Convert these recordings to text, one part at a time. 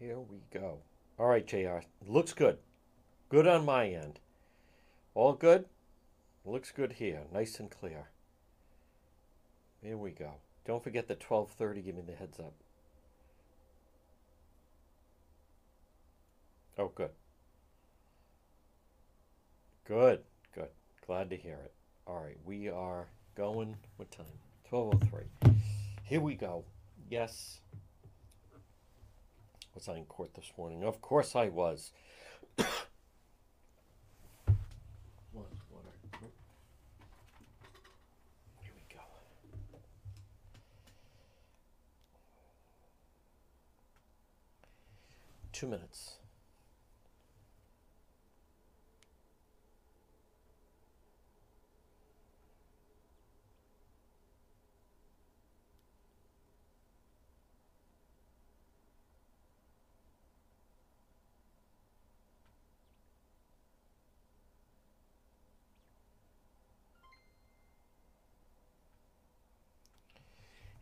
Here we go. All right, JR. Looks good. Good on my end. All good? Looks good here. Nice and clear. Here we go. Don't forget the 1230. Give me the heads up. Oh, good. Good. Good. Glad to hear it. All right. We are going. What time? 1203. Here we go. Yes. Was I in court this morning? Of course I was. One water. Here we go. Two minutes.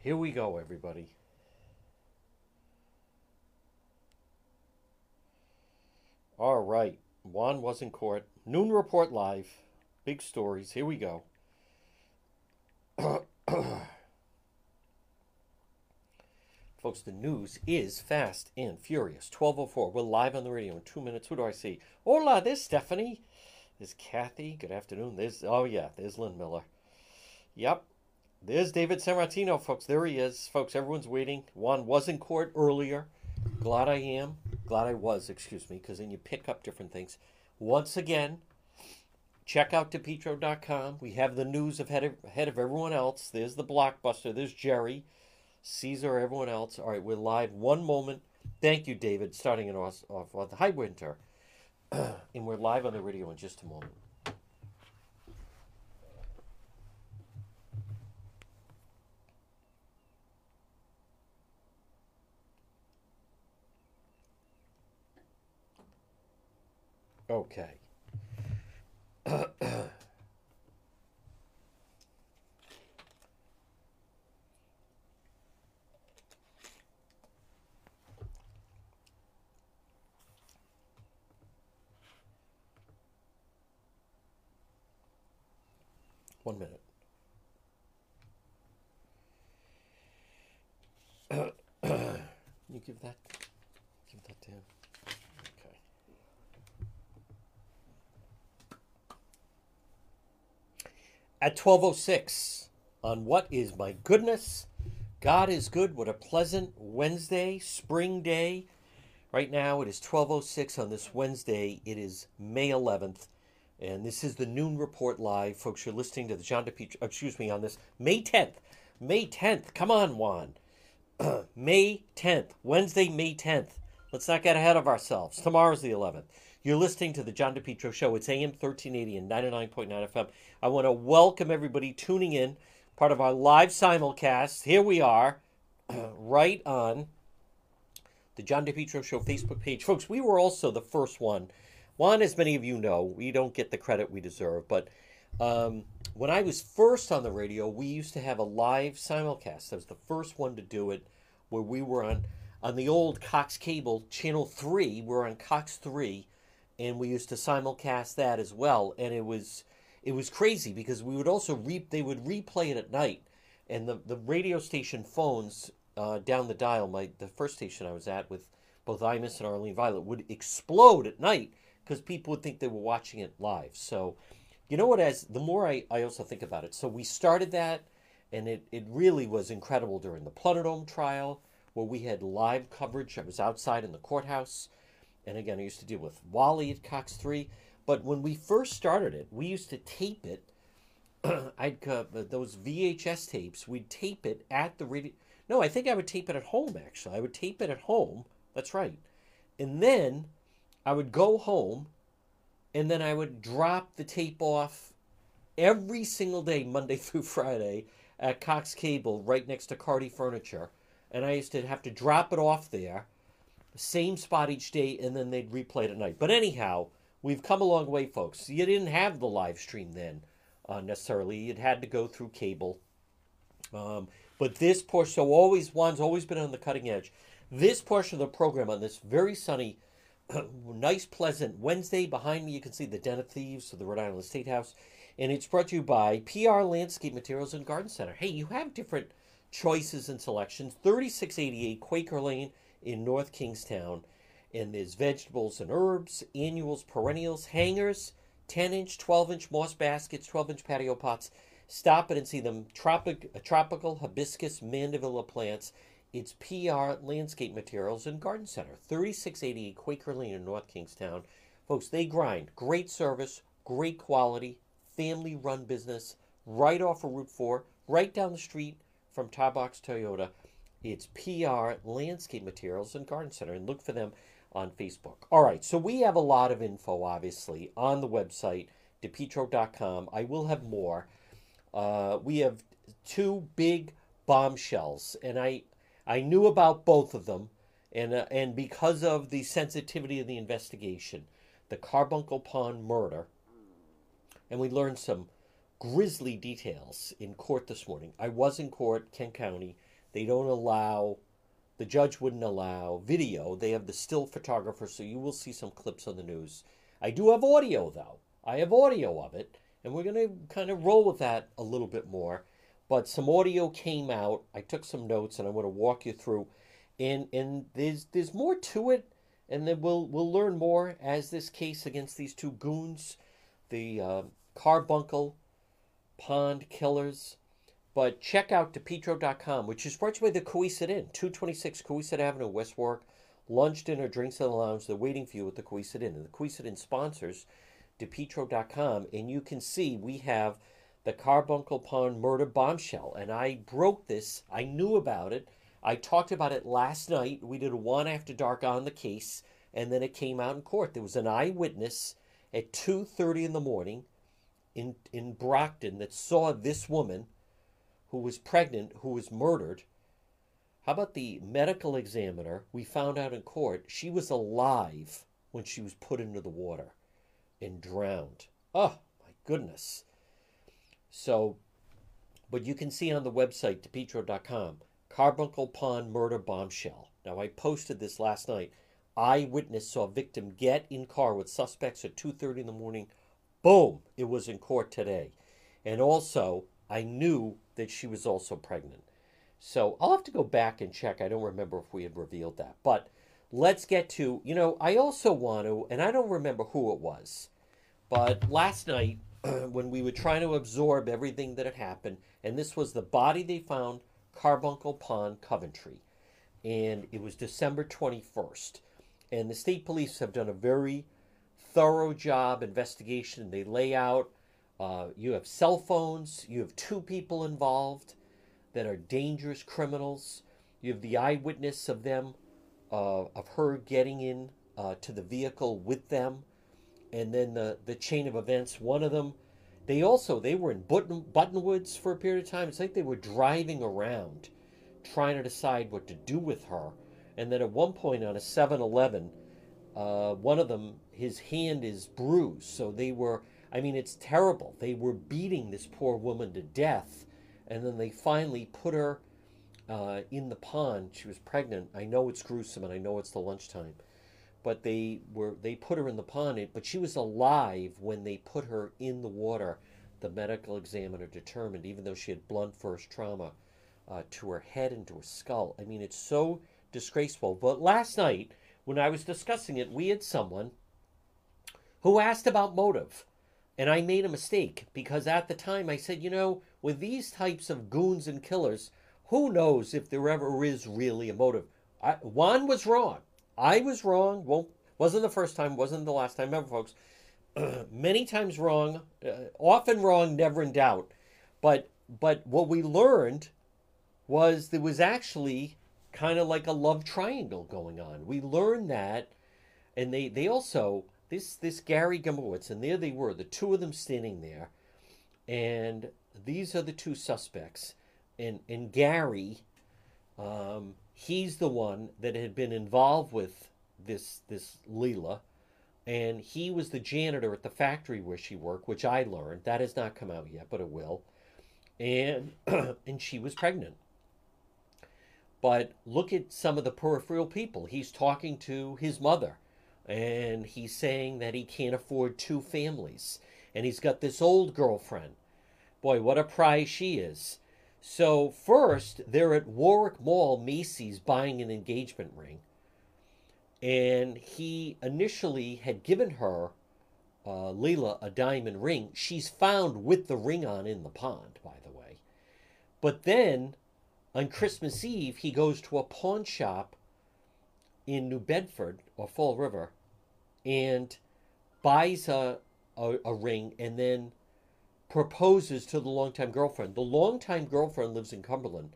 Here we go, everybody. All right. Juan was in court. Noon Report Live. Big stories. Here we go. Folks, the news is fast and furious. 1204. We're live on the radio in two minutes. Who do I see? Hola, there's Stephanie. There's Kathy. Good afternoon. There's, oh, yeah, there's Lynn Miller. Yep. There's David Sammartino, folks. There he is. Folks, everyone's waiting. Juan was in court earlier. Glad I am. Glad I was, excuse me, because then you pick up different things. Once again, check out DePetro.com. We have the news ahead of, ahead of everyone else. There's the blockbuster. There's Jerry, Caesar, everyone else. All right, we're live. One moment. Thank you, David. Starting it off, off Hi, Winter. and we're live on the radio in just a moment. Okay. One minute. you give that give that to him. Okay. At 1206 on what is my goodness? God is good. What a pleasant Wednesday, spring day. Right now it is 1206 on this Wednesday. It is May 11th. And this is the Noon Report Live. Folks, you're listening to the John DePetro, uh, excuse me, on this May 10th. May 10th. Come on, Juan. May 10th. Wednesday, May 10th. Let's not get ahead of ourselves. Tomorrow's the 11th. You're listening to the John DePetro Show. It's AM 1380 and 99.9 FM. I want to welcome everybody tuning in, part of our live simulcast. Here we are, right on the John DePetro Show Facebook page. Folks, we were also the first one. One, as many of you know, we don't get the credit we deserve, but um, when I was first on the radio, we used to have a live simulcast. I was the first one to do it, where we were on on the old Cox Cable Channel Three. We're on Cox Three, and we used to simulcast that as well. And it was it was crazy because we would also re they would replay it at night, and the the radio station phones uh, down the dial, my the first station I was at with both Imus and Arlene Violet would explode at night because people would think they were watching it live. So, you know what? As the more I, I also think about it, so we started that, and it, it really was incredible during the Plunderdome trial where we had live coverage. I was outside in the courthouse, and again, I used to deal with Wally at Cox Three. But when we first started it, we used to tape it. I'd uh, those VHS tapes. We'd tape it at the radio. No, I think I would tape it at home. Actually, I would tape it at home. That's right, and then I would go home and then I would drop the tape off every single day, Monday through Friday, at Cox Cable, right next to Cardi Furniture. And I used to have to drop it off there, same spot each day, and then they'd replay it at night. But anyhow, we've come a long way, folks. You didn't have the live stream then uh, necessarily, it had to go through cable. Um, but this portion, so always, one's always been on the cutting edge. this portion of the program on this very sunny, nice, pleasant Wednesday. Behind me, you can see the Den of Thieves of the Rhode Island State House. And it's brought to you by PR Landscape Materials and Garden Center. Hey, you have different choices and selections. 3688 Quaker Lane in North Kingstown. And there's vegetables and herbs, annuals, perennials, hangers, 10 inch, 12 inch moss baskets, 12 inch patio pots. Stop it and see them. Tropic, uh, tropical hibiscus mandevilla plants. It's PR Landscape Materials and Garden Center, 3688 Quaker Lane in North Kingstown. Folks, they grind. Great service, great quality, family run business, right off of Route 4, right down the street from Tarbox Toyota. It's PR Landscape Materials and Garden Center, and look for them on Facebook. All right, so we have a lot of info, obviously, on the website, depetro.com. I will have more. Uh, we have two big bombshells, and I I knew about both of them, and uh, and because of the sensitivity of the investigation, the Carbuncle Pond murder, and we learned some grisly details in court this morning. I was in court, Kent County. They don't allow, the judge wouldn't allow video. They have the still photographer, so you will see some clips on the news. I do have audio though. I have audio of it, and we're going to kind of roll with that a little bit more. But some audio came out. I took some notes, and I'm going to walk you through. And and there's there's more to it, and then we'll we'll learn more as this case against these two goons, the uh, carbuncle pond killers. But check out depetro.com, which is you by the Cowesett Inn, 226 Cowesett Avenue, West Warwick. Lunch, dinner, drinks in the lounge. They're waiting for you at the Cowesett Inn. And the Cowesett Inn sponsors depetro.com. And you can see we have the Carbuncle Pond murder bombshell. And I broke this. I knew about it. I talked about it last night. We did one after dark on the case, and then it came out in court. There was an eyewitness at 2:30 in the morning in in Brockton that saw this woman who was pregnant who was murdered. How about the medical examiner? We found out in court she was alive when she was put into the water and drowned. Oh, my goodness. So, but you can see on the website, depetro.com, Carbuncle Pond murder bombshell. Now, I posted this last night. Eyewitness saw victim get in car with suspects at 2.30 in the morning. Boom! It was in court today. And also, I knew that she was also pregnant. So I'll have to go back and check. I don't remember if we had revealed that. But let's get to, you know, I also want to, and I don't remember who it was, but last night when we were trying to absorb everything that had happened, and this was the body they found, Carbuncle Pond, Coventry. And it was December 21st. And the state police have done a very thorough job investigation. They lay out, uh, you have cell phones, you have two people involved that are dangerous criminals. You have the eyewitness of them, uh, of her getting in uh, to the vehicle with them and then the the chain of events. One of them, they also they were in Button, Buttonwoods for a period of time. It's like they were driving around, trying to decide what to do with her. And then at one point on a 7-Eleven, uh, one of them his hand is bruised. So they were. I mean, it's terrible. They were beating this poor woman to death, and then they finally put her uh, in the pond. She was pregnant. I know it's gruesome, and I know it's the lunchtime but they were they put her in the pond but she was alive when they put her in the water the medical examiner determined even though she had blunt force trauma uh, to her head and to her skull i mean it's so disgraceful but last night when i was discussing it we had someone who asked about motive and i made a mistake because at the time i said you know with these types of goons and killers who knows if there ever is really a motive I, juan was wrong I was wrong. Won't wasn't the first time, wasn't the last time ever, folks. many times wrong, uh, often wrong, never in doubt. But but what we learned was there was actually kind of like a love triangle going on. We learned that, and they they also this this Gary Gumowitz, and there they were, the two of them standing there, and these are the two suspects, and and Gary. Um, he's the one that had been involved with this this Leila, and he was the janitor at the factory where she worked, which I learned that has not come out yet, but it will. And and she was pregnant. But look at some of the peripheral people. He's talking to his mother and he's saying that he can't afford two families. And he's got this old girlfriend. Boy, what a prize she is. So, first, they're at Warwick Mall, Macy's, buying an engagement ring. And he initially had given her, uh, Leila, a diamond ring. She's found with the ring on in the pond, by the way. But then, on Christmas Eve, he goes to a pawn shop in New Bedford or Fall River and buys a, a, a ring and then proposes to the longtime girlfriend. The longtime girlfriend lives in Cumberland.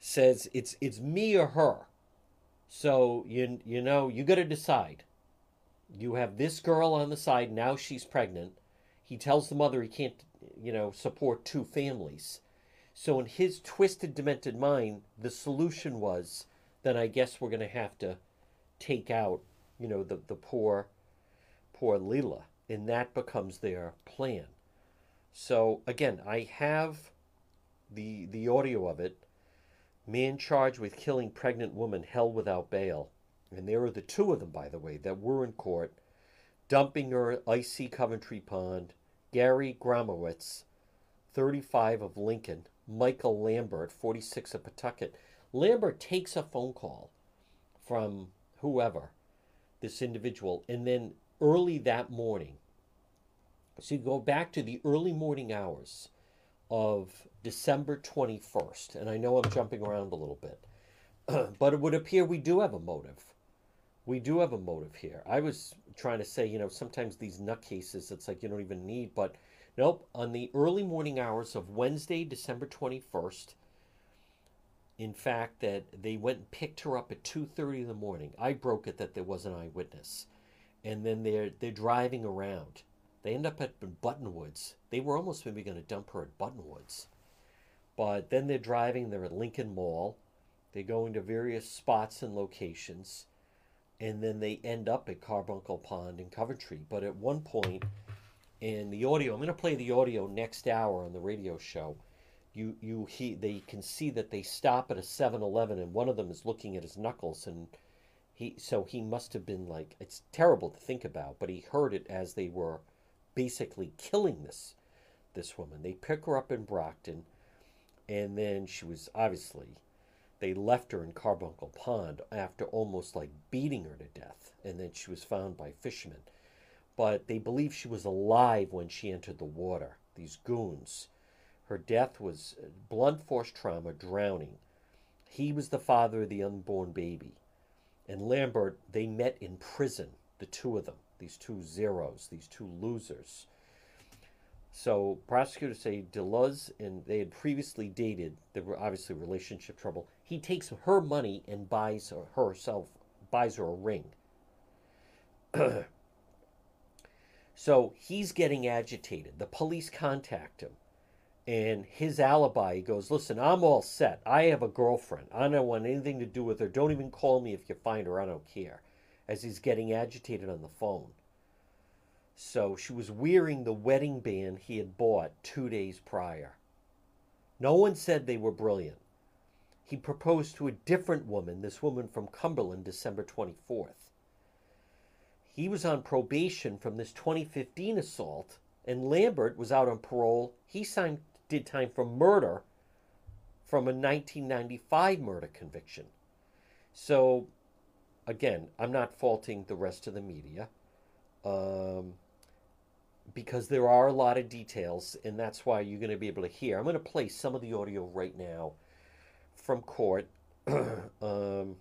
Says it's it's me or her. So you you know you got to decide. You have this girl on the side now. She's pregnant. He tells the mother he can't you know support two families. So in his twisted, demented mind, the solution was then I guess we're going to have to take out you know the the poor poor Leila, and that becomes their plan. So again, I have the the audio of it. Man charged with killing pregnant woman held without bail. And there are the two of them, by the way, that were in court, dumping her icy Coventry Pond. Gary Gromowitz, 35 of Lincoln. Michael Lambert, 46 of Pawtucket. Lambert takes a phone call from whoever, this individual, and then early that morning, so you go back to the early morning hours of December 21st, and I know I'm jumping around a little bit, but it would appear we do have a motive. We do have a motive here. I was trying to say, you know, sometimes these nutcases, it's like you don't even need, but nope. On the early morning hours of Wednesday, December 21st, in fact, that they went and picked her up at 2.30 in the morning. I broke it that there was an eyewitness. And then they're, they're driving around they end up at Buttonwoods. They were almost maybe going to dump her at Buttonwoods. But then they're driving, they're at Lincoln Mall. They go into various spots and locations. And then they end up at Carbuncle Pond in Coventry. But at one point, in the audio, I'm going to play the audio next hour on the radio show. You, you, he, they can see that they stop at a 7-Eleven, and one of them is looking at his knuckles, and he, so he must have been like, it's terrible to think about, but he heard it as they were basically killing this this woman. They pick her up in Brockton, and then she was obviously they left her in Carbuncle Pond after almost like beating her to death, and then she was found by fishermen. But they believe she was alive when she entered the water. These goons. Her death was uh, blunt force trauma, drowning. He was the father of the unborn baby. And Lambert, they met in prison, the two of them these two zeros, these two losers. So prosecutors say Deluz and they had previously dated. There were obviously relationship trouble. He takes her money and buys her herself buys her a ring. so he's getting agitated. The police contact him. And his alibi, he goes, Listen, I'm all set. I have a girlfriend. I don't want anything to do with her. Don't even call me if you find her. I don't care as he's getting agitated on the phone. So she was wearing the wedding band he had bought two days prior. No one said they were brilliant. He proposed to a different woman, this woman from Cumberland, December 24th. He was on probation from this 2015 assault, and Lambert was out on parole. He signed, did time for murder from a 1995 murder conviction. So again, I'm not faulting the rest of the media um, because there are a lot of details, and that's why you're going to be able to hear. I'm going to play some of the audio right now from court. um,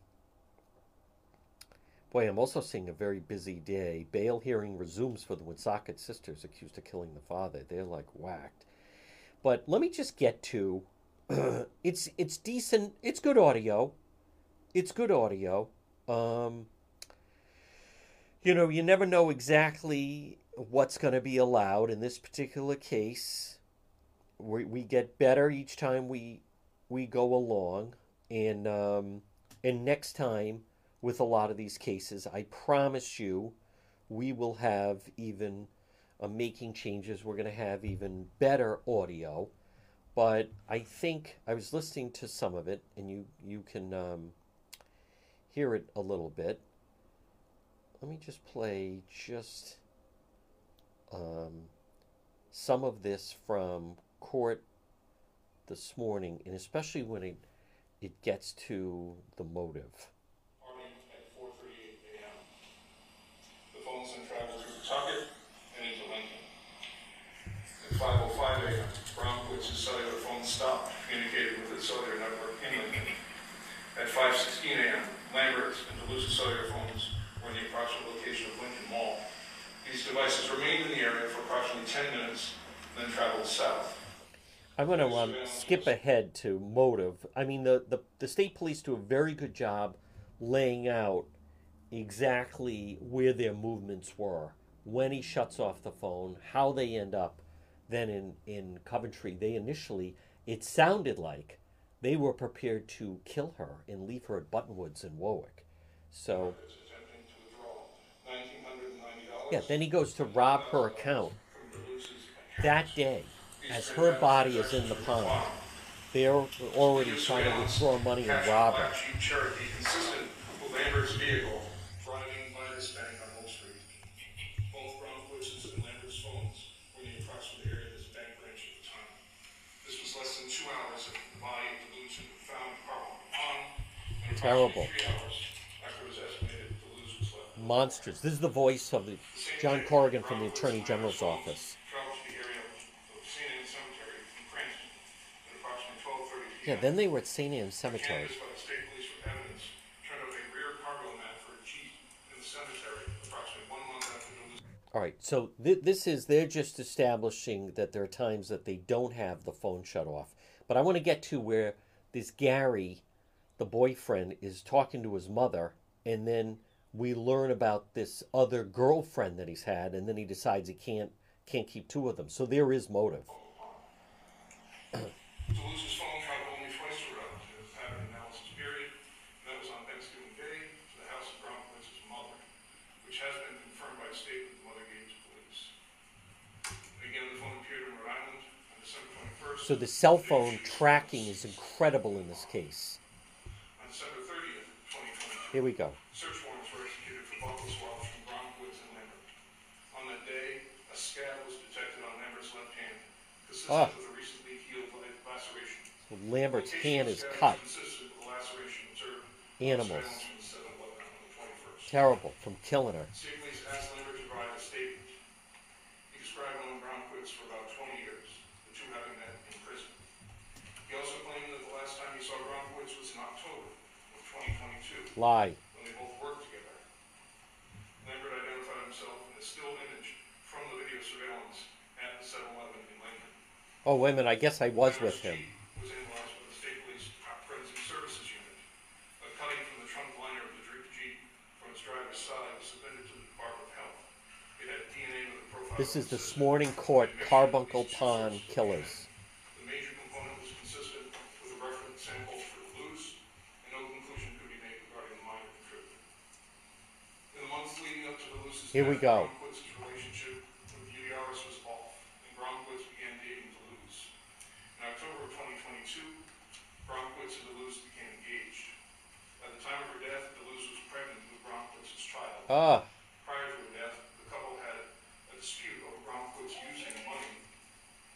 boy, I'm also seeing a very busy day. Bail hearing resumes for the Woonsocket sisters accused of killing the father. They're like whacked. But let me just get to it's it's decent. It's good audio. It's good audio. Um, you know, you never know exactly what's going to be allowed in this particular case. We, we get better each time we we go along, and um, and next time with a lot of these cases, I promise you, we will have even making changes. We're going to have even better audio. but I think I was listening to some of it, and you you can um, hear it a little bit. Let me just play just um, some of this from court this morning, and especially when it it gets to the motive. Morning at four thirty-eight AM. The phones traveled through Pawtucket and into Lincoln. At five oh five AM, Bromwich's cellular phone stopped, communicating with its cellular network in Lincoln. At five sixteen AM, Lambert's and DeLuz's cellular phones were in the approximate location of Lincoln Mall. These devices remained in the area for approximately ten minutes, then traveled south. I'm going to um, skip ahead to motive. I mean, the, the, the state police do a very good job laying out exactly where their movements were, when he shuts off the phone, how they end up then in, in Coventry. They initially, it sounded like they were prepared to kill her and leave her at Buttonwoods in Warwick. So, It's attempting to withdraw nineteen hundred and ninety dollars. yeah, then he goes to rob her account that day as her body is in the pond. They're already trying to withdraw money and rob her. Left. Monsters. This is the voice of the John Corrigan from the Attorney General's office. Yeah, then they were at St. Anne's Cemetery. All right, so th- this is, they're just establishing that there are times that they don't have the phone shut off. But I want to get to where this Gary, the boyfriend, is talking to his mother, and then we learn about this other girlfriend that he's had, and then he decides he can't can't keep two of them. So there is motive. DeLuz's phone traveled only twice around to the pattern analysis period, that was on Thanksgiving Day to the house of Bromwich's mother, which has been confirmed by a statement the mother gave to police. Again, the phone appeared in Rhode Island on December twenty-first. So the cell phone tracking is incredible in this case. On December thirtieth, twenty twenty-two. Here we go. Search warrants were executed for buccal swabs from and Lambert. On that day, a scab was detected on Lambert's left hand, Ah. with a recently healed la- laceration. Lambert's hand is cut. Consistent with the laceration observed. Animals. surveillance from the 7-Eleven on the 21st. Terrible from killing her. State police asked Lambert to provide a statement. He described knowing Bromwich for about 20 years, the two having met in prison. He also claimed that the last time he saw Bromwich was in October of 2022 Lie. when they both worked together. Lambert identified himself in a still image from the video surveillance at the 7-Eleven in Lincoln. Oh wait a minute. I guess I was with him. Was analyzed by the state police forensic services unit. A cutting from the trunk liner of the Jeep Jeep from its driver's side was submitted to the Department of Health. It had DNA with a profile. This is the consistent Smorning Court Carbuncle Pond killers. the major component was consistent with the reference samples for loose, and no conclusion could be made regarding the minor contributor. In the months leading up to the Luce's Here we go. Bromwich's relationship with Beauty was off, and Bromwich began dating DeLuz. In October of 2022, Bromwich and became engaged. At the time of her death, was pregnant with child. Ah, Prior to her death, the couple had a dispute over Bromwich using money,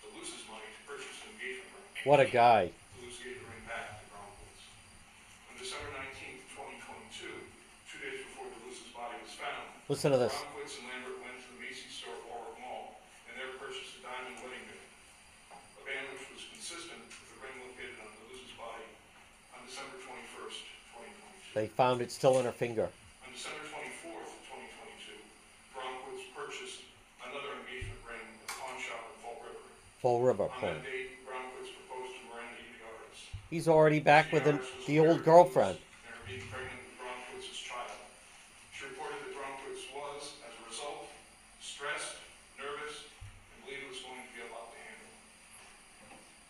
DeLuz's money, to purchase an engagement ring. what a guy. DeLuz gave the ring back to Bromwich. On December nineteenth, twenty twenty-two, two days before DeLuz's body was found, Listen to this. Bromwich and Lambert went to the Macy's store at Warwick Mall and there purchased a diamond wedding band. A band which was consistent with the ring located on DeLuz's body on December twenty-first, twenty twenty-two. They found it still in her finger. On December twenty-fourth, twenty twenty-two, Bromwich purchased another engagement ring at a pawn shop in Fall River. Full river On point. that date, proposed to Miranda. He's already back with the, the old girlfriend. And her being pregnant with child. She reported that Bromwich was, as a result, stressed, nervous, and believed it was going to be a lot to handle.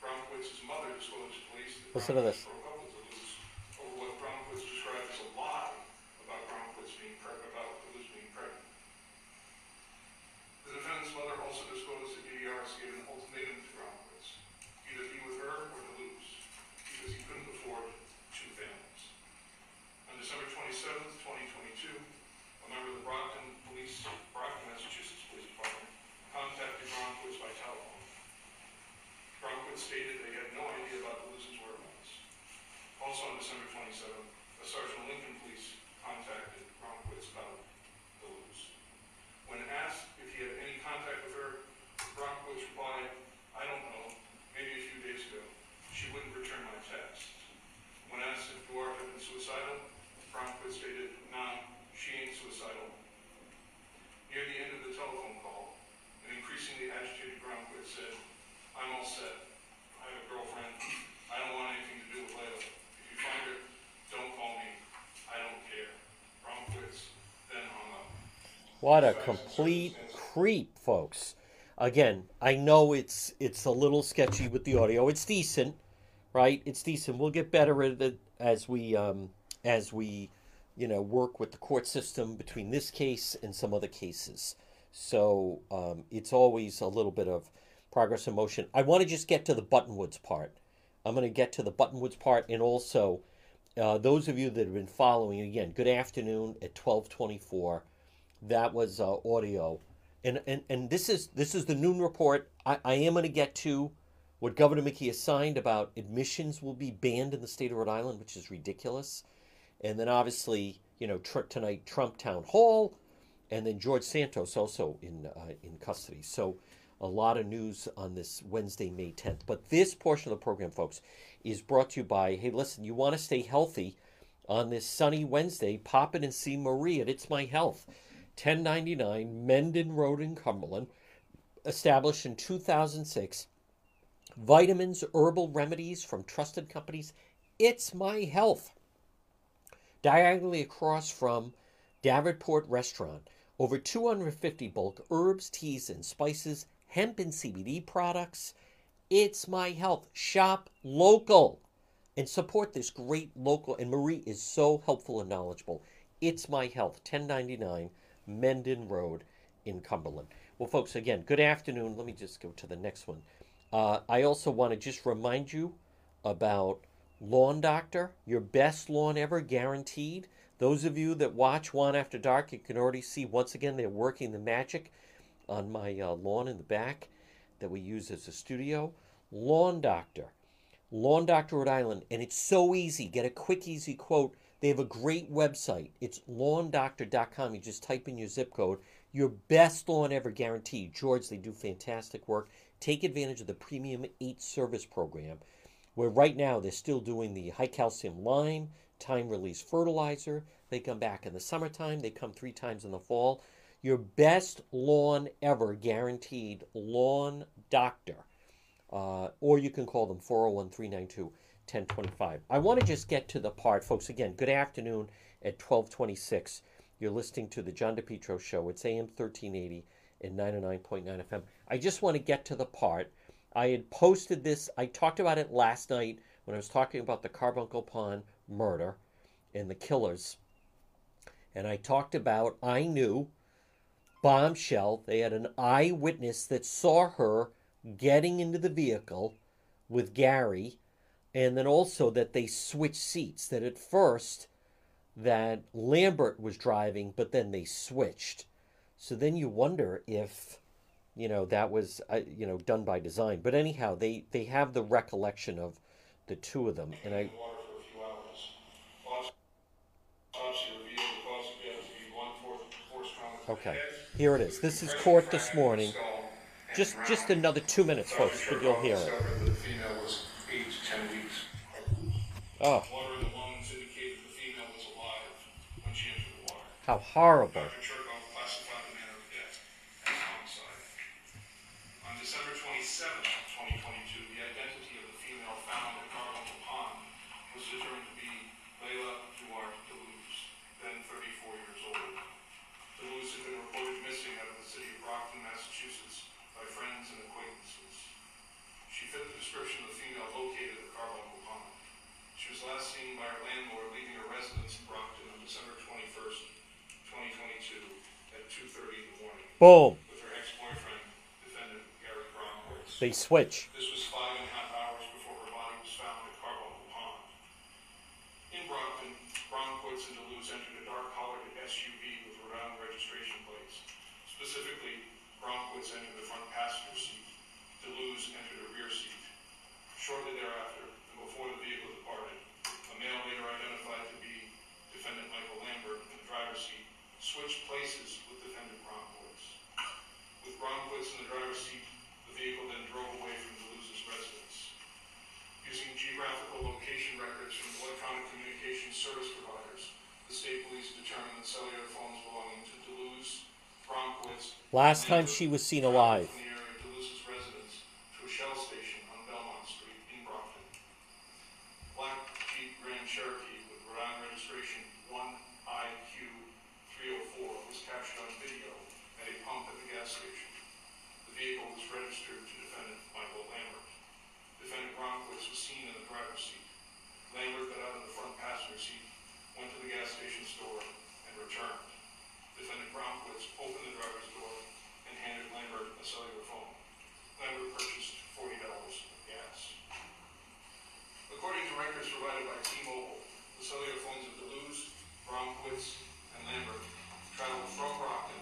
Bromwich's mother disclosed to police that Listen to this. Bromwich broke up with DeLuz over what Bromwich described as a lie about Bromwich being pregnant, about DeLuz being pregnant. The defendant's mother also disclosed that DDRs gave an ultimatum to Bromwich. Either be with her also on December twenty-seventh, a Sergeant Lincoln Police contacted Bromwich about DeLuz. When asked if he had any contact with her, Bromwich replied, I don't know, maybe a few days ago. She wouldn't return my text. When asked if Dewar had been suicidal, Bromwich stated, nah, she ain't suicidal. Near the end of the telephone call, an increasingly agitated Bromwich said, I'm all set. I have a girlfriend. I don't want anything to do with Layla. If you find her, don't call me. I don't care. Bromwich then hung up. What a complete creep, folks. Again, I know it's it's a little sketchy with the audio. It's decent, right? It's decent. We'll get better at it as we um, as we you know work with the court system between this case and some other cases. So um, it's always a little bit of progress and motion. I want to just get to the Buttonwoods part. I'm going to get to the Buttonwoods part, and also uh, those of you that have been following again. Good afternoon at 12:24. That was uh, audio, and, and and this is this is the noon report. I, I am going to get to what Governor McKee has signed about admissions will be banned in the state of Rhode Island, which is ridiculous. And then obviously, you know, tr- tonight Trump town hall, and then George Santos also in uh, in custody. So a lot of news on this Wednesday, May 10th. But this portion of the program, folks, is brought to you by. Hey, listen, you want to stay healthy on this sunny Wednesday? Pop in and see Marie at It's My Health, 1099 Mendon Road in Cumberland, established in 2006 vitamins, herbal remedies from trusted companies. It's My Health. Diagonally across from Davenport Restaurant, over 250 bulk herbs, teas, and spices, hemp and CBD products. It's My Health. Shop local and support this great local. And Marie is so helpful and knowledgeable. It's My Health, 1099 Mendon Road in Cumberland. Well, folks, again, good afternoon. Let me just go to the next one. Uh, I also want to just remind you about Lawn Doctor, your best lawn ever, guaranteed. Those of you that watch One After Dark, you can already see once again they're working the magic on my uh, lawn in the back that we use as a studio. Lawn Doctor, Lawn Doctor Rhode Island, and it's so easy. Get a quick, easy quote. They have a great website. It's lawndoctor.com. You just type in your zip code. Your best lawn ever guaranteed. George, they do fantastic work. Take advantage of the Premium 8 service program, where right now they're still doing the high calcium lime, time release fertilizer. They come back in the summertime, they come three times in the fall. Your best lawn ever guaranteed lawn doctor. Uh, or you can call them 401 392 1025. I want to just get to the part, folks. Again, good afternoon at 1226. You're listening to the John DePetro Show. It's AM 1380 and 99.9 FM. I just want to get to the part. I had posted this, I talked about it last night when I was talking about the Carbuncle Pond murder and the killers. And I talked about, I knew, bombshell. They had an eyewitness that saw her getting into the vehicle with Gary, and then also that they switched seats. That at first, that Lambert was driving, but then they switched. So then you wonder if, you know, that was, uh, you know, done by design. But anyhow, they they have the recollection of the two of them, and I. water for a few hours. Autopsy- Autopsy revealed the cause of death to be blunt force, force trauma to the Okay, here it is. This is court this fracture of the morning. Just just another two minutes, folks, but you'll hear it. Discovered that the female was eight to ten weeks. Oh, Water in the lungs indicated the female was alive when she entered the water. how horrible! Dr. Boom. They switch. This was five and a half hours before her body was found at Carbuncle Pond. In Brockton, Bronquist and DeLuz entered a dark collared SUV with round registration plates. Specifically, Bronquist entered the front passenger seat. DeLuz entered a rear seat. Shortly thereafter, and before the vehicle departed, a male later identified to be defendant Michael Lambert in the driver's seat switched places with defendant Bronquist. With Bromwich in the driver's seat, the vehicle then drove away from DeLuz's residence. Using geographical location records from electronic communication service providers, the state police determined that cellular phones belonging to DeLuz, Bromwich. Last time she was seen alive. From the area of DeLuz's residence to a shell station on Belmont Street in Brockton. Black Jeep Grand Cherokee with Rhode Island registration one IQ three oh four was captured on video at a pump at the gas station. The vehicle was registered to defendant Michael Lambert. Defendant Bromwich was seen in the driver's seat. Lambert got out of the front passenger seat, went to the gas station store, and returned. Defendant Bromwich opened the driver's door and handed Lambert a cellular phone. Lambert purchased forty dollars of gas. Provided by T-Mobile, the cellular phones of DeLuz, Bromwich, and Lambert traveled from Brockton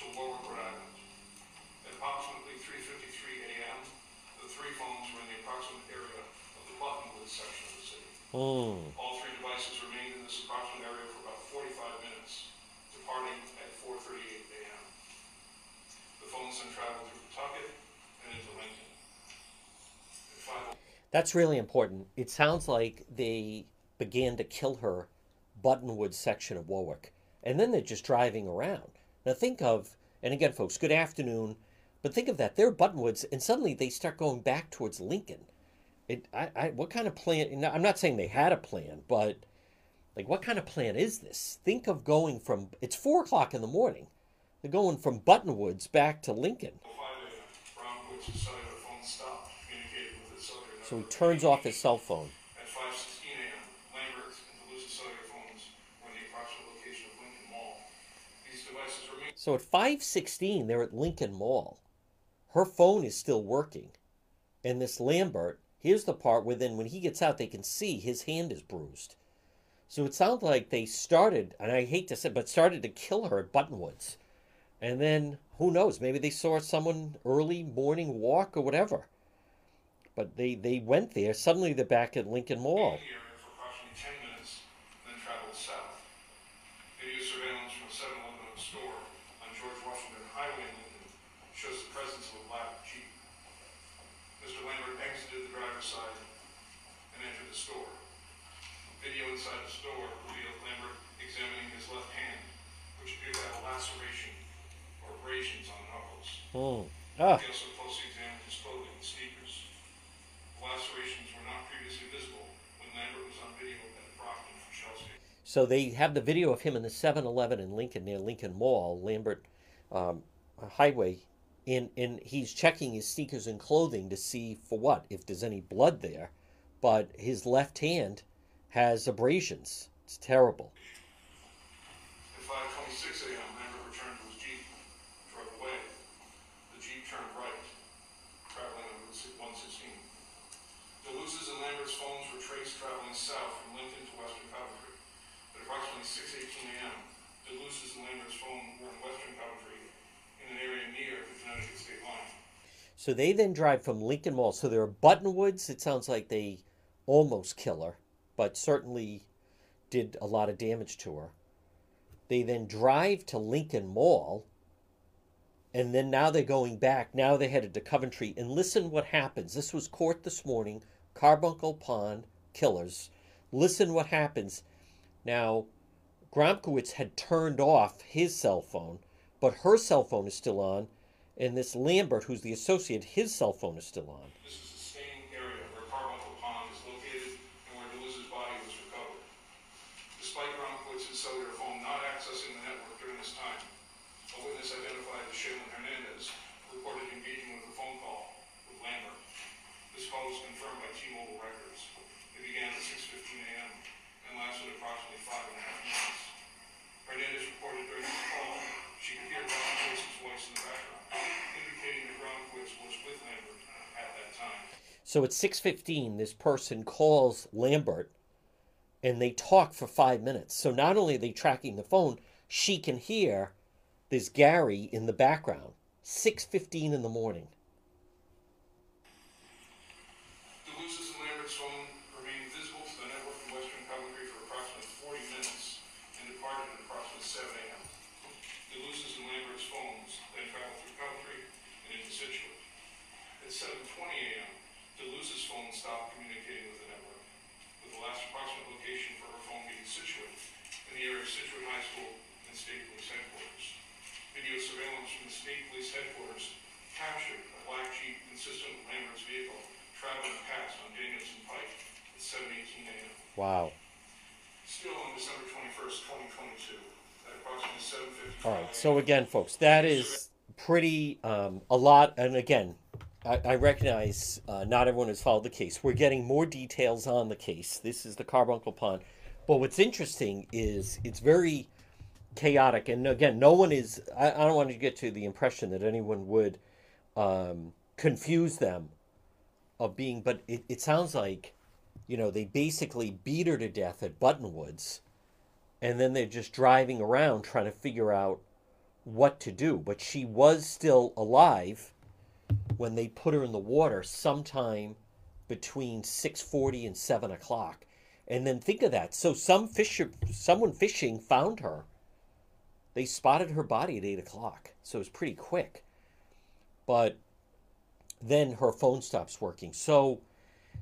to Warwick, Rhode Island. At approximately 3:53 a.m., the three phones were in the approximate area of the Buttonwood section of the city. Hmm. All three devices remained in this approximate area for about 45 minutes, departing at 4:38 a.m. The phones then traveled through Pawtucket and into Lincoln. At 5 That's really important. It sounds like they began to kill her Buttonwood section of Warwick. And then they're just driving around. Now think of, and again, folks, good afternoon. But think of that. They're Buttonwoods, and suddenly they start going back towards Lincoln. It, I, I, what kind of plan? I'm not saying they had a plan, but like, what kind of plan is this? Think of going from, it's four o'clock in the morning. They're going from Buttonwoods back to Lincoln. So he turns off his cell phone. At 5:16 a.m., Lambert and DeLuz's cellular phones were in the approximate location of Lincoln Mall. These devices remained So at 5:16 they're at Lincoln Mall. Her phone is still working. And this Lambert, here's the part where then when he gets out they can see his hand is bruised. So it sounds like they started, and I hate to say, but started to kill her at Buttonwoods. And then who knows, maybe they saw someone early morning walk or whatever. But they they went there. Suddenly they're back at Lincoln Mall. shows the So they have the video of him in the 7-Eleven in Lincoln near Lincoln Mall, Lambert um, Highway, and and he's checking his sneakers and clothing to see for what if there's any blood there, but his left hand has abrasions. It's terrible. At 5:26 a.m., Lambert returned to his Jeep, drove away. The Jeep turned right, traveling on Route 116. DeLuz's and Lambert's phones were traced traveling south from Lincoln to Western Coventry. At approximately 6:18 a.m., Western Coventry in an area near the Connecticut state line. So they then drive from Lincoln Mall. So they're Buttonwoods. It sounds like they almost kill her, but certainly did a lot of damage to her. They then drive to Lincoln Mall, and then now they're going back. Now they're headed to Coventry. And listen what happens. This was court this morning. Carbuncle Pond killers. Listen what happens. Now, Gromkowitz had turned off his cell phone, but her cell phone is still on, and this Lambert, who's the associate, his cell phone is still on. This is the same area where Carbuncle Pond is located and where DeLuz's body was recovered. Despite Ronkowitz's cellular phone not accessing the network during this time, a witness identified as Shaylin Hernandez reported engaging with a phone call with Lambert. This call was confirmed by T-Mobile records. It began at 6:15 a.m. and lasted approximately five and a half minutes. Hernandez reported during this call she could hear Ronkowitz's voice in the background, indicating that Ronkowitz was with Lambert at that time. So at 6:15 this person calls Lambert and they talk for 5 minutes. So not only are they tracking the phone, she can hear this Gary in the background. 6:15 in the morning. State Police Headquarters. Video surveillance from the State Police Headquarters captured a black Jeep consistent with Lambert's vehicle traveling past on Danielson Pike at 7:18 a.m. Wow. Still on December 21st, 2022, at approximately 7:55 All right. So again, folks, that is pretty um, a lot. And again, I, I recognize uh, not everyone has followed the case. We're getting more details on the case. This is the Carbuncle Pond. But what's interesting is it's very chaotic. And again, no one is. I, I don't want to get to the impression that anyone would um, confuse them of being. But it, it sounds like, you know, they basically beat her to death at Buttonwoods, and then they're just driving around trying to figure out what to do. But she was still alive when they put her in the water sometime between 6.40 and 7 o'clock and then think of that so some fisher someone fishing found her they spotted her body at 8 o'clock so it was pretty quick but then her phone stops working so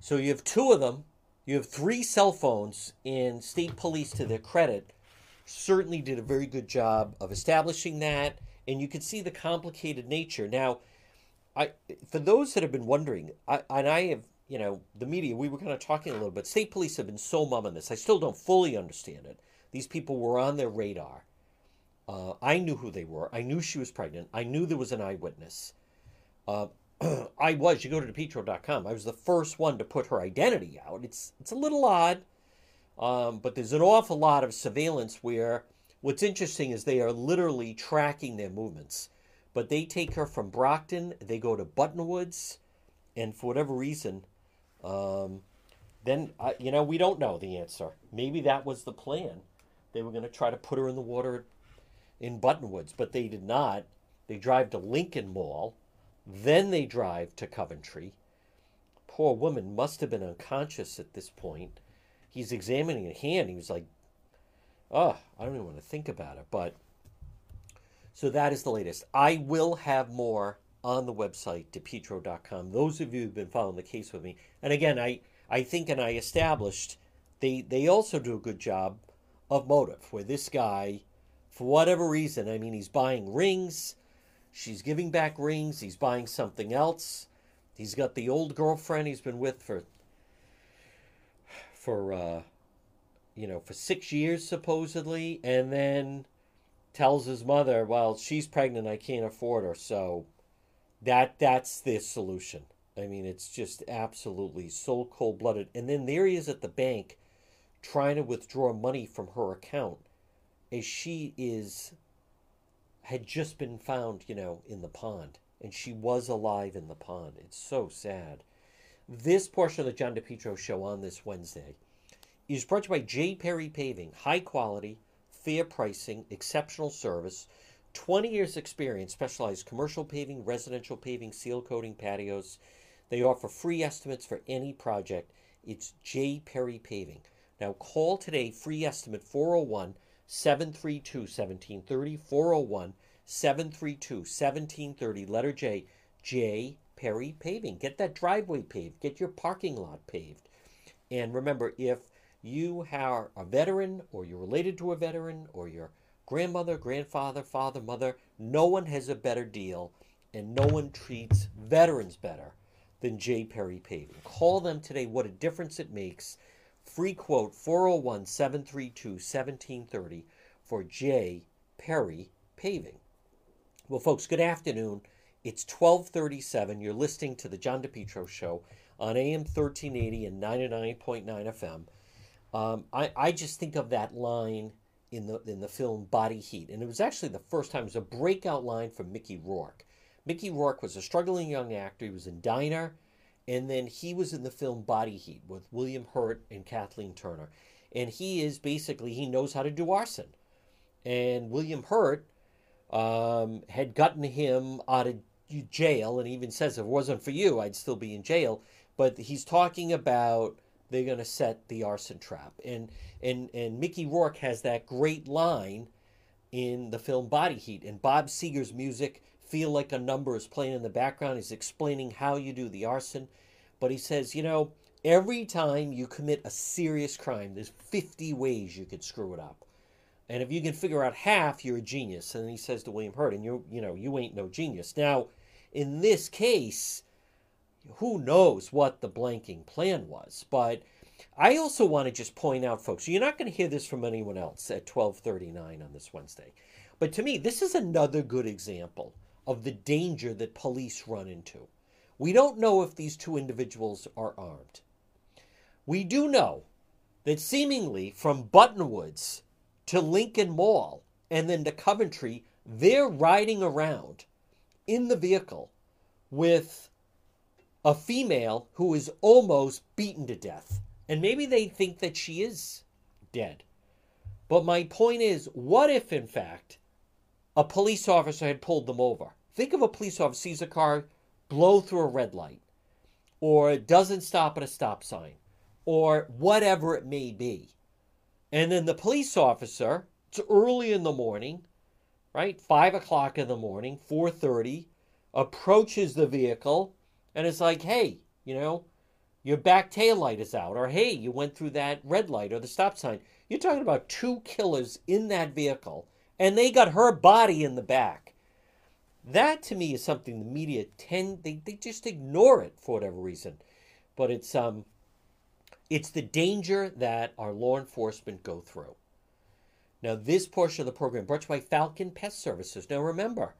so you have two of them you have three cell phones and state police to their credit certainly did a very good job of establishing that and you can see the complicated nature now I for those that have been wondering, I, and I have, you know, the media. We were kind of talking a little bit. State police have been so mum on this. I still don't fully understand it. These people were on their radar. Uh, I knew who they were. I knew she was pregnant. I knew there was an eyewitness. Uh, I was. You go to depetro.com. I was the first one to put her identity out. It's it's a little odd, um, but there's an awful lot of surveillance where what's interesting is they are literally tracking their movements but they take her from Brockton, they go to Buttonwoods, and for whatever reason, um, then uh, you know we don't know the answer. Maybe that was the plan. They were going to try to put her in the water in Buttonwoods, but they did not. They drive to Lincoln Mall, then they drive to Coventry. Poor woman must have been unconscious at this point. He's examining her hand. He was like, "Oh, I don't even want to think about it." But so that is the latest. I will have more on the website, depetro.com. Those of you who've been following the case with me, and again, I, I think and I established they they also do a good job of motive, where this guy, for whatever reason, I mean, he's buying rings, she's giving back rings, he's buying something else. He's got the old girlfriend he's been with for for uh, you know for six years supposedly, and then tells his mother, "Well, she's pregnant. I can't afford her." So that that's the solution. I mean, it's just absolutely so cold blooded. And then there he is at the bank, trying to withdraw money from her account, as she is had just been found, you know, in the pond, and she was alive in the pond. It's so sad. This portion of the John DePetro show on this Wednesday is brought to you by J. Perry Paving, high quality fair pricing, exceptional service, 20 years experience, specialized commercial paving, residential paving, seal coating, patios. They offer free estimates for any project. It's J. Perry Paving. Now call today, free estimate 401 732 1730, 401 732 1730, letter J, J. Perry Paving. Get that driveway paved, get your parking lot paved. And remember, if you are a veteran or you're related to a veteran or your grandmother, grandfather, father, mother, no one has a better deal and no one treats veterans better than J. Perry Paving. Call them today. What a difference it makes. Free quote 401 732 1730 for J. Perry Paving. Well, folks, good afternoon. It's 1237. You're listening to the John DePetro Show on AM 1380 and 99.9 FM. Um, I, I just think of that line in the in the film Body Heat, and it was actually the first time it was a breakout line from Mickey Rourke. Mickey Rourke was a struggling young actor. He was in Diner, and then he was in the film Body Heat with William Hurt and Kathleen Turner. And he is basically he knows how to do arson. And William Hurt um, had gotten him out of jail, and even says if it wasn't for you, I'd still be in jail. But he's talking about they're going to set the arson trap. And and and Mickey Rourke has that great line in the film Body Heat. And Bob Seger's music, Feel Like a Number, is playing in the background. He's explaining how you do the arson. But he says, you know, Every time you commit a serious crime, there's 50 ways you could screw it up. And if you can figure out half, you're a genius. And he says to William Hurt, and you you know, you ain't no genius. Now, in this case, who knows what the blanking plan was, but I also want to just point out, folks, you're not going to hear this from anyone else at 1239 on this Wednesday. But to me, this is another good example of the danger that police run into. We don't know if these two individuals are armed. We do know that seemingly from Buttonwoods to Lincoln Mall and then to Coventry, they're riding around in the vehicle with a female who is almost beaten to death. And maybe they think that she is dead. But my point is what if, in fact, a police officer had pulled them over? Think of a police officer sees a car blow through a red light, or doesn't stop at a stop sign, or whatever it may be. And then the police officer, it's early in the morning, right? Five o'clock in the morning, 4.30, approaches the vehicle and it's like, hey, you know, your back tail light is out, or hey, you went through that red light or the stop sign. You're talking about two killers in that vehicle, and they got her body in the back. That to me is something the media tend they, they just ignore it for whatever reason. But it's um it's the danger that our law enforcement go through. Now, this portion of the program brought to you by Falcon Pest Services. Now, remember,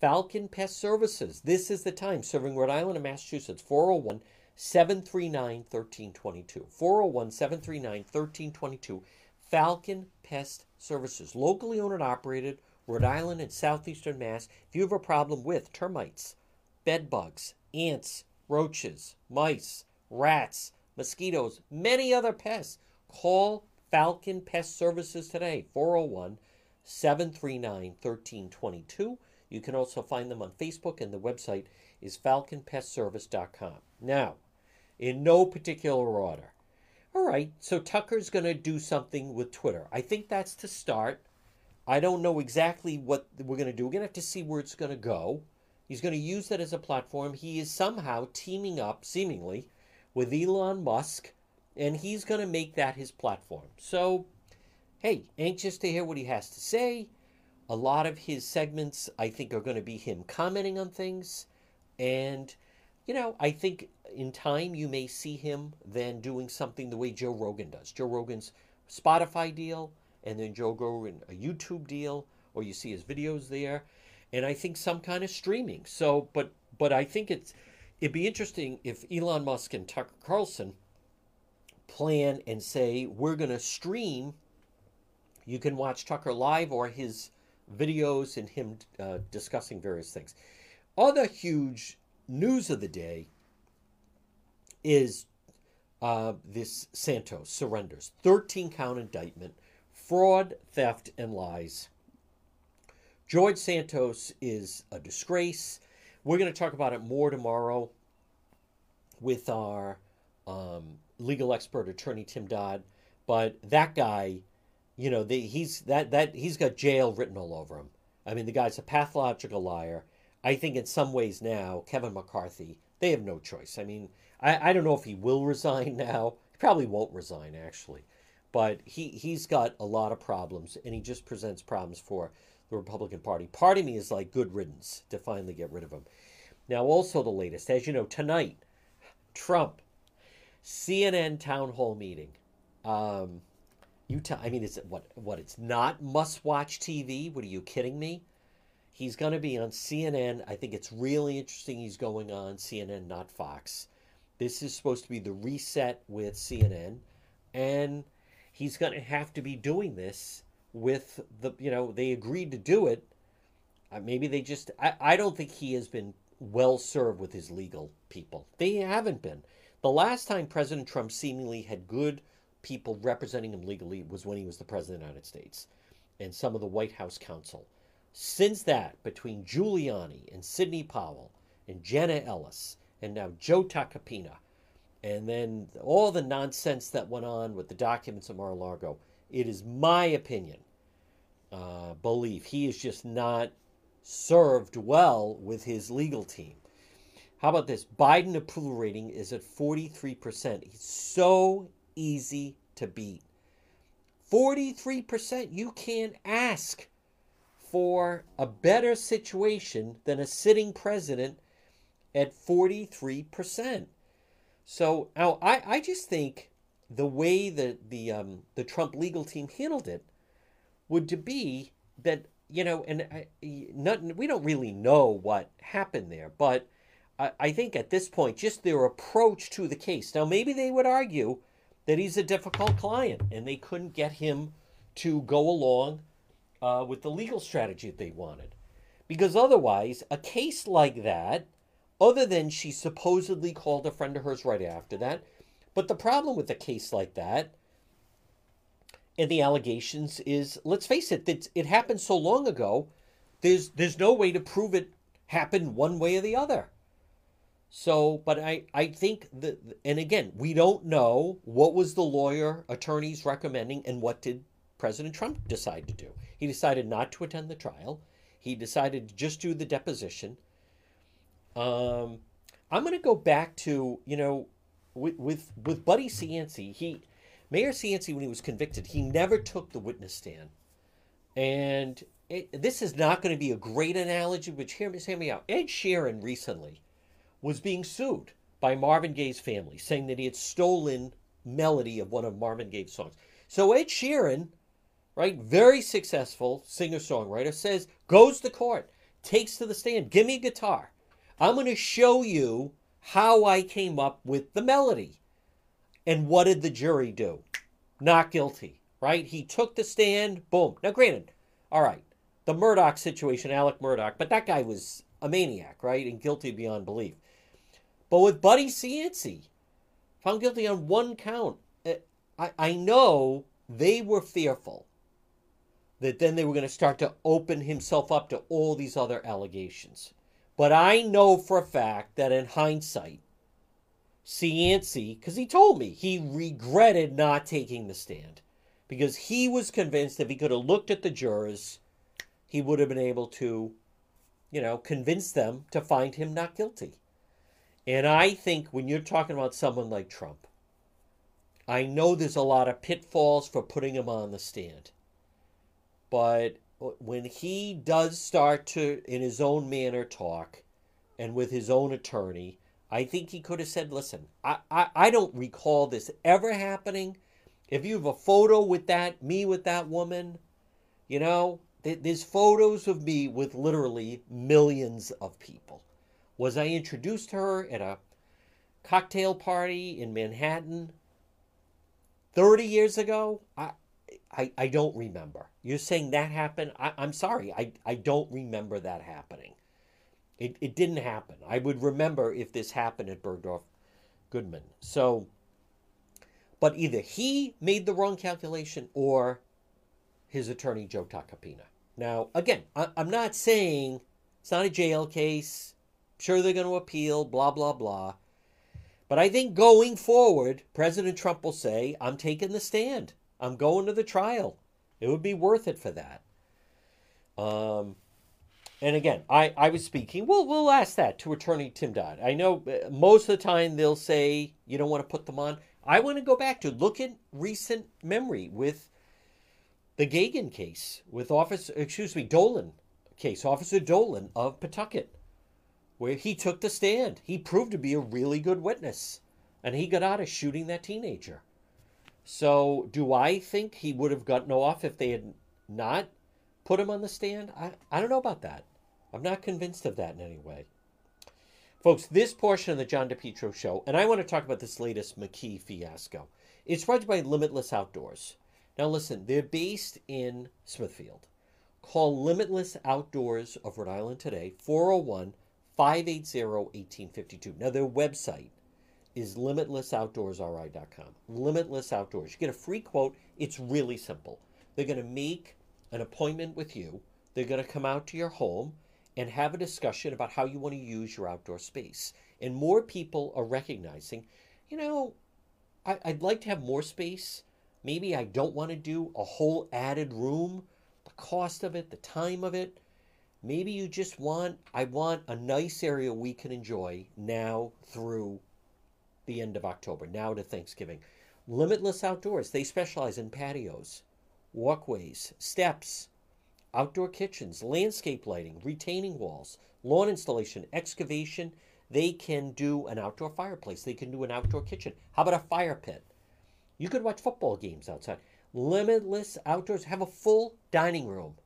Falcon Pest Services. This is the time serving Rhode Island and Massachusetts. 401 739 1322. 401 739 1322. Falcon Pest Services. Locally owned and operated, Rhode Island and Southeastern Mass. If you have a problem with termites, bed bugs, ants, roaches, mice, rats, mosquitoes, many other pests, call Falcon Pest Services today, 401 739 1322. You can also find them on Facebook, and the website is falconpestservice.com. Now, in no particular order. All right, so Tucker's going to do something with Twitter. I think that's to start. I don't know exactly what we're going to do. We're going to have to see where it's going to go. He's going to use that as a platform. He is somehow teaming up, seemingly, with Elon Musk, and he's going to make that his platform. So, hey, anxious to hear what he has to say. A lot of his segments, I think, are going to be him commenting on things. And, you know, I think in time you may see him then doing something the way Joe Rogan does. Joe Rogan's Spotify deal, and then Joe Rogan a YouTube deal, or you see his videos there. And I think some kind of streaming. So, but but I think it's it'd be interesting if Elon Musk and Tucker Carlson plan and say we're going to stream. You can watch Tucker live or his videos and him uh, discussing various things. Other huge news of the day is uh, this Santos surrenders 13 count indictment, fraud, theft, and lies. George Santos is a disgrace. We're going to talk about it more tomorrow with our um, legal expert attorney Tim Dodd. But that guy you know, the, he's that that he's got jail written all over him. I mean, the guy's a pathological liar. I think in some ways now, Kevin McCarthy, they have no choice. I mean, I, I don't know if he will resign now. He probably won't resign actually, but he he's got a lot of problems, and he just presents problems for the Republican Party. Part of me is like good riddance to finally get rid of him. Now, also the latest, as you know, tonight, Trump, CNN town hall meeting. Um, tell. I mean, it's what? What? It's not must-watch TV. What are you kidding me? He's going to be on CNN. I think it's really interesting. He's going on CNN, not Fox. This is supposed to be the reset with CNN, and he's going to have to be doing this with the. You know, they agreed to do it. Uh, maybe they just. I, I don't think he has been well served with his legal people. They haven't been. The last time President Trump seemingly had good people representing him legally was when he was the President of the United States and some of the White House counsel. Since that, between Giuliani and Sidney Powell and Jenna Ellis and now Joe Tacopina, and then all the nonsense that went on with the documents of Mar-a-Lago, it is my opinion, uh, belief, he is just not served well with his legal team. How about this? Biden approval rating is at 43%. He's so easy to beat. 43%. You can't ask for a better situation than a sitting president at 43%. So now I, I just think the way that the um, the Trump legal team handled it would to be that you know, and I, not, we don't really know what happened there, but I, I think at this point, just their approach to the case. Now, maybe they would argue that he's a difficult client and they couldn't get him to go along uh, with the legal strategy that they wanted. Because otherwise, a case like that, other than she supposedly called a friend of hers right after that, but the problem with a case like that and the allegations is, let's face it, it, it happened so long ago. There's there's no way to prove it happened one way or the other. So, but I I think that, and again, we don't know what was the lawyer attorneys recommending and what did President Trump decide to do. He decided not to attend the trial. He decided to just do the deposition. Um, I'm going to go back to you know with with with Buddy Cianci. He Mayor Cianci, when he was convicted, he never took the witness stand. And it, this is not going to be a great analogy, but hear, hear me out. Ed Sheeran recently was being sued by Marvin Gaye's family, saying that he had stolen melody of one of Marvin Gaye's songs. So Ed Sheeran, right, very successful singer-songwriter, says, goes to court, takes to the stand, give me a guitar. I'm going to show you how I came up with the melody. And what did the jury do? Not guilty, right? He took the stand, boom. Now, granted, all right, the Murdaugh situation, Alec Murdaugh, but that guy was a maniac, right? And guilty beyond belief. But with Buddy Cianci, found guilty on one count. Eh, I, I know they were fearful that then they were going to start to open himself up to all these other allegations. But I know for a fact that in hindsight, Cianci, because he told me he regretted not taking the stand because he was convinced if he could have looked at the jurors, he would have been able to, you know, convince them to find him not guilty. And I think when you're talking about someone like Trump, I know there's a lot of pitfalls for putting him on the stand. But uh, when he does start to, in his own manner, talk and with his own attorney, I think he could have said, listen, I, I, I don't recall this ever happening. If you have a photo with that, me with that woman, you know, there's photos of me with literally millions of people. Was I introduced to her at a cocktail party in Manhattan 30 years ago? I, I, I don't remember. You're saying that happened? I, I'm sorry, I, I don't remember that happening. It, it didn't happen. I would remember if this happened at Bergdorf Goodman. So, but either he made the wrong calculation or his attorney, Joe Tacopina. Now, again, I, I'm not saying it's not a jail case. I'm sure they're going to appeal, blah, blah, blah. But I think going forward, President Trump will say, I'm taking the stand. I'm going to the trial. It would be worth it for that. Um, and again, I, I was speaking. We'll, we'll ask that to Attorney Tim Dodd. I know uh, most of the time they'll say you don't want to put them on. I want to go back to look at recent memory with the Gagin case, with Officer, excuse me, Dolan case, Officer Dolan of Pawtucket, where he took the stand. He proved to be a really good witness, and he got out of shooting that teenager. So, do I think he would have gotten off if they had not put him on the stand? I, I don't know about that. I'm not convinced of that in any way. Folks, this portion of the John DePetro show, and I want to talk about this latest McKee fiasco. It's brought by Limitless Outdoors. Now, listen, they're based in Smithfield. Call Limitless Outdoors of Rhode Island today, 401 580 1852. Now, their website is limitlessoutdoorsri.com. Limitless Outdoors. You get a free quote. It's really simple. They're going to make an appointment with you, they're going to come out to your home and have a discussion about how you want to use your outdoor space. And more people are recognizing, you know, I, would like to have more space. Maybe I don't want to do a whole added room, the cost of it, the time of it. Maybe you just want, I want a nice area we can enjoy now through the end of October, now to Thanksgiving. Limitless Outdoors, they specialize in patios, walkways, steps, outdoor kitchens, landscape lighting, retaining walls, lawn installation, excavation. They can do an outdoor fireplace, they can do an outdoor kitchen. How about a fire pit? You could watch football games outside. Limitless Outdoors have a full dining room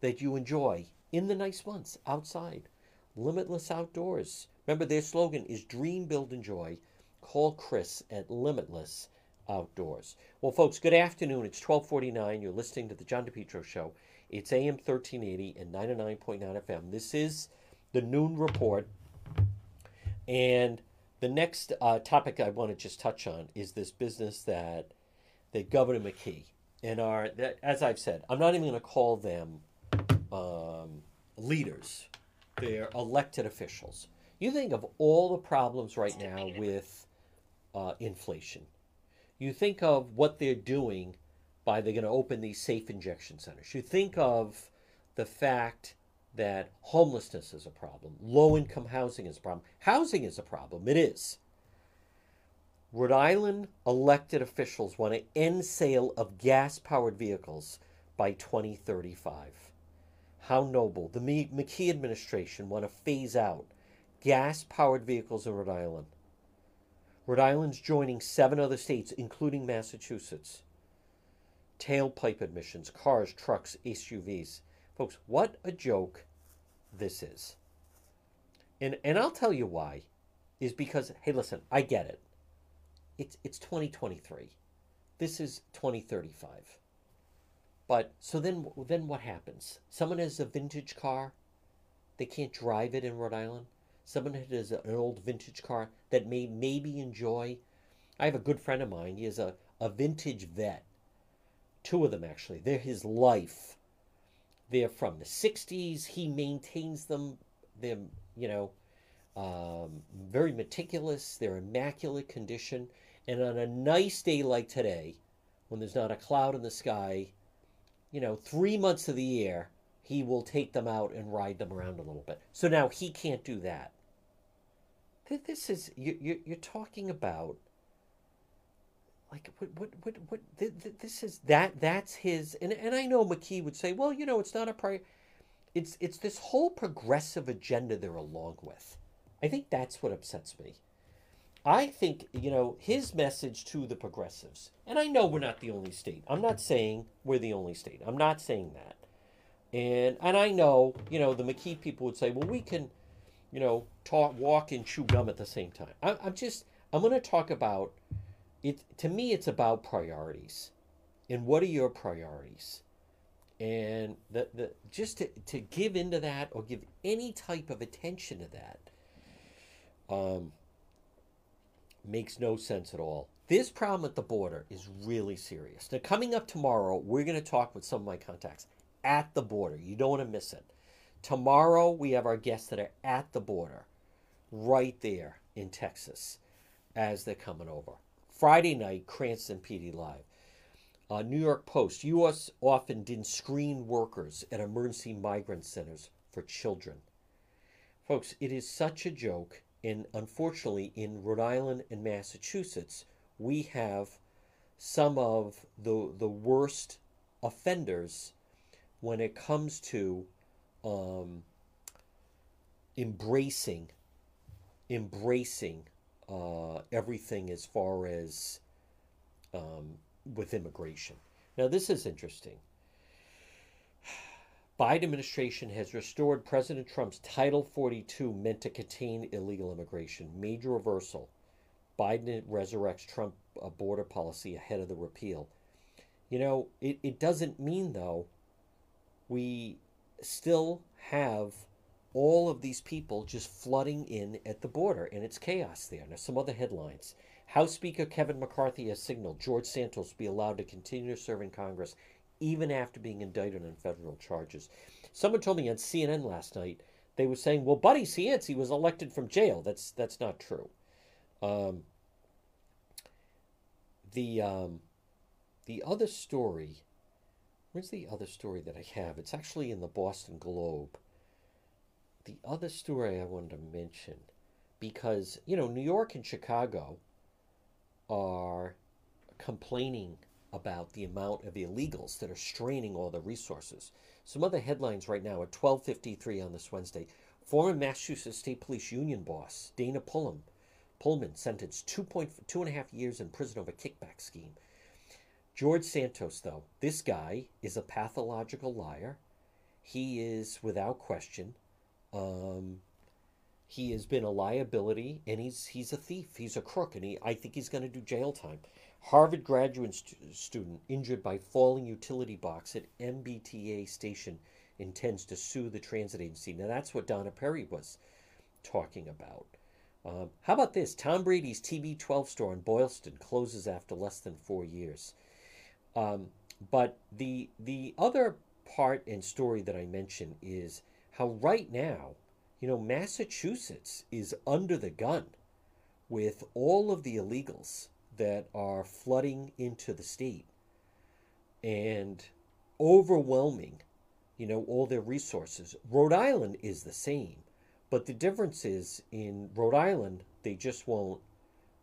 that you enjoy in the nice months outside. Limitless Outdoors. Remember, their slogan is Dream, Build, Enjoy. Call Chris at Limitless Outdoors. Well, folks, good afternoon. It's 1249. You're listening to the John DePetro Show. It's AM 1380 and 99.9 FM. This is the Noon Report. And the next uh, topic I want to just touch on is this business that that Governor McKee and our, that, as I've said, I'm not even going to call them um, leaders. They're elected officials. You think of all the problems right now with uh, inflation. You think of what they're doing by they're going to open these safe injection centers. You think of the fact that homelessness is a problem, low income housing is a problem. Housing is a problem, it is. Rhode Island elected officials want to end sale of gas powered vehicles by 2035. How noble. The McKee administration want to phase out gas powered vehicles in Rhode Island. Rhode Island's joining seven other states, including Massachusetts. Tailpipe emissions, cars, trucks, SUVs. Folks, what a joke this is. And, and I'll tell you why. Is because, hey, listen, I get it. It's, it's 2023. This is 2035. But so then, then what happens? Someone has a vintage car, they can't drive it in Rhode Island. Someone has an old vintage car that may maybe enjoy. I have a good friend of mine. He has a, a vintage vet. Two of them actually. They're his life. They're from the 60s. He maintains them. They're, you know, um, very meticulous. They're immaculate condition. And on a nice day like today, when there's not a cloud in the sky, you know, three months of the year, he will take them out and ride them around a little bit. So now he can't do that. This is you, you're talking about like what what what what this is that that's his and and I know McKee would say, well, you know, it's not a prior. It's it's this whole progressive agenda they're along with. I think that's what upsets me. I think, you know, his message to the progressives, and I know we're not the only state. I'm not saying we're the only state. I'm not saying that. And and I know, you know, the McKee people would say, well, we can, you know, talk, walk, and chew gum at the same time. I, I'm just, I'm going to talk about it. To me, it's about priorities, and what are your priorities? And the the just to to give into that or give any type of attention to that. Um, makes no sense at all. This problem at the border is really serious. Now, coming up tomorrow, we're going to talk with some of my contacts at the border. You don't want to miss it. Tomorrow, we have our guests that are at the border, right there in Texas, as they're coming over. Friday night, Cranston PD Live. Uh, New York Post, U.S. often didn't screen workers at emergency migrant centers for children. Folks, it is such a joke and unfortunately, in Rhode Island and Massachusetts, we have some of the the worst offenders when it comes to um, embracing embracing uh, everything as far as um, with immigration. Now, this is interesting. Biden administration has restored President Trump's Title 42 meant to contain illegal immigration. Major reversal. Biden resurrects Trump uh, border policy ahead of the repeal. You know, it, it doesn't mean, though, we still have all of these people just flooding in at the border, and it's chaos there. Now, some other headlines. House Speaker Kevin McCarthy has signaled George Santos be allowed to continue to serve in Congress even after being indicted on federal charges. Someone told me on CNN last night they were saying, "Well, Buddy Cianci was elected from jail." That's that's not true. Um, the um, the other story. Where's the other story that I have? It's actually in the Boston Globe. the other story I wanted to mention, because, you know, New York and Chicago are complaining about the amount of illegals that are straining all the resources. Some other headlines right now at 12:53 on this Wednesday. Former Massachusetts State Police Union boss Dana Pullum, Pullman sentenced two point two and a half years in prison over kickback scheme. George Santos, though, this guy is a pathological liar. He is, without question, um, he has been a liability, and he's he's a thief. He's a crook, and he I think he's going to do jail time. Harvard graduate st- student injured by falling utility box at MBTA station intends to sue the transit agency. Now that's what Donna Perry was talking about. Um, how about this? Tom Brady's TB12 store in Boylston closes after less than four years. Um, but the the other part and story that I mentioned is how right now, you know, Massachusetts is under the gun with all of the illegals that are flooding into the state and overwhelming, you know, all their resources. Rhode Island is the same, but the difference is in Rhode Island they just won't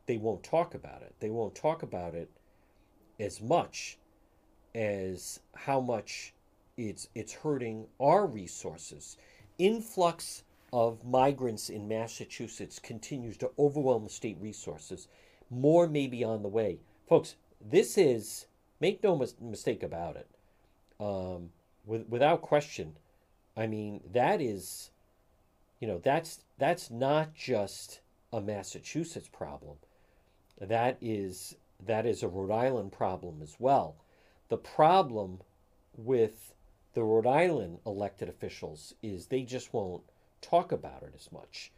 they won't talk about it. They won't talk about it as much as how much it's it's hurting our resources. Influx of migrants in Massachusetts continues to overwhelm the state resources. More may be on the way, folks. This is make no mis- mistake about it. Um, with, without question, I mean that is, you know, that's that's not just a Massachusetts problem. That is that is a Rhode Island problem as well. The problem with the Rhode Island elected officials is they just won't talk about it as much.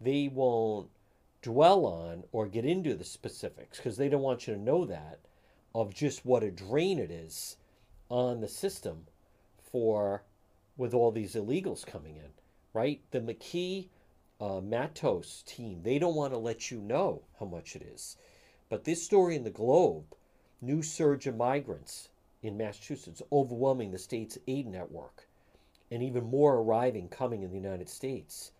They won't dwell on or get into the specifics because they don't want you to know that of just what a drain it is on the system for with all these illegals coming in, right? The McKee uh, Matos team, they don't want to let you know how much it is. But this story in the Globe, new surge of migrants in Massachusetts overwhelming the state's aid network, and even more arriving coming in the United States.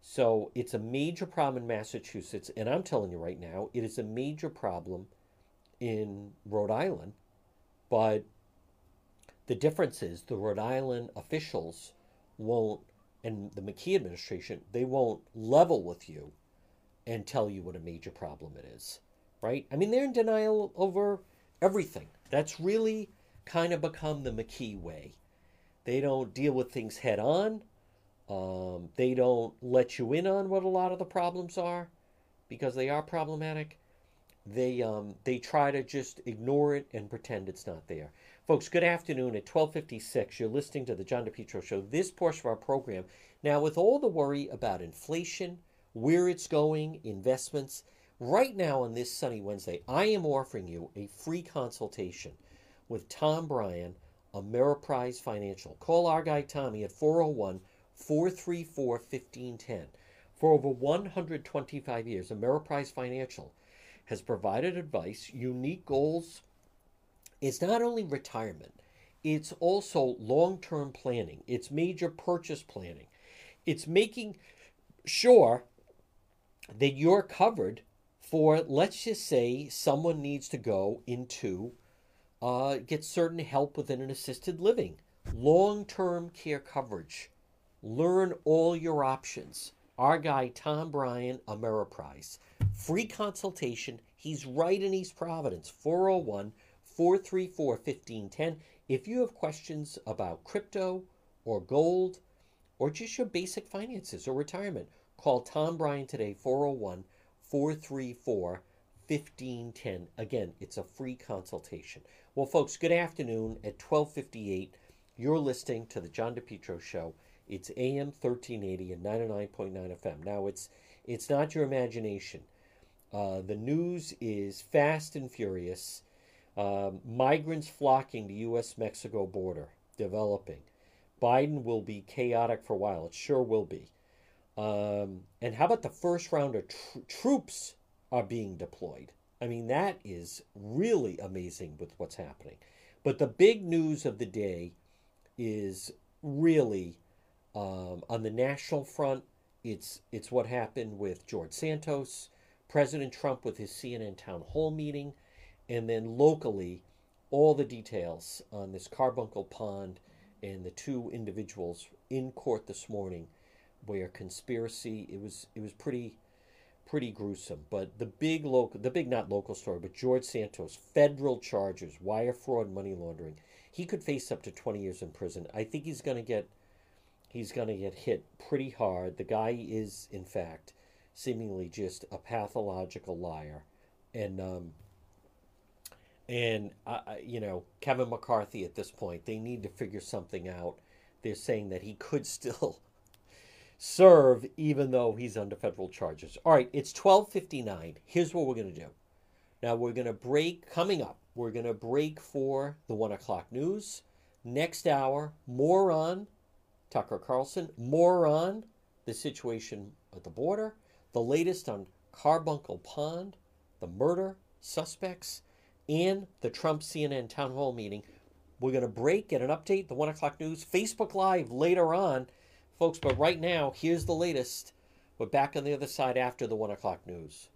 So it's a major problem in Massachusetts, and I'm telling you right now, it is a major problem in Rhode Island. But the difference is the Rhode Island officials won't, and the McKee administration, they won't level with you and tell you what a major problem it is, right? I mean, they're in denial over everything. That's really kind of become the McKee way. They don't deal with things head on. Um, they don't let you in on what a lot of the problems are because they are problematic. They um, they try to just ignore it and pretend it's not there. Folks, good afternoon. At 12:56, you're listening to the John DePetro show. This portion of our program now with all the worry about inflation, where it's going, investments, right now on this sunny Wednesday, I am offering you a free consultation with Tom Bryan, Ameriprise Financial. Call our guy Tommy at 401 434 1510. For over 125 years, Ameriprise Financial has provided advice, unique goals. It's not only retirement, it's also long term planning, it's major purchase planning, it's making sure that you're covered for, let's just say, someone needs to go into uh, get certain help within an assisted living, long term care coverage. Learn all your options. Our guy, Tom Bryan, Ameriprise. Free consultation. He's right in East Providence, 401 434 1510. If you have questions about crypto or gold or just your basic finances or retirement, call Tom Bryan today, 401 434 1510. Again, it's a free consultation. Well, folks, good afternoon. At 1258, you're listening to the John DePetro Show. It's AM 1380 and 99.9 FM. Now, it's it's not your imagination. Uh, the news is fast and furious. Um, migrants flocking to U.S. Mexico border, developing. Biden will be chaotic for a while. It sure will be. Um, and how about the first round of tr- troops are being deployed? I mean, that is really amazing with what's happening. But the big news of the day is really Um, on the national front, it's it's what happened with George Santos, President Trump with his CNN town hall meeting, and then locally, all the details on this carbuncle pond and the two individuals in court this morning, where conspiracy it was it was pretty pretty gruesome. But the big local, the big not local story, but George Santos, federal charges, wire fraud, money laundering. He could face up to 20 years in prison. I think he's going to get he's going to get hit pretty hard. The guy is, in fact, seemingly just a pathological liar, and um, and uh, you know Kevin McCarthy at this point, they need to figure something out. They're saying that he could still serve even though he's under federal charges. All right, it's 12:59. Here's what we're going to do. Now we're going to break coming up. We're going to break for the 1 o'clock news. Next hour, more on Tucker Carlson, more on the situation at the border, the latest on Carbuncle Pond, the murder suspects, and the Trump CNN town hall meeting. We're going to break, get an update, the 1 o'clock news, Facebook Live later on, folks. But right now, here's the latest. We're back on the other side after the 1 o'clock news.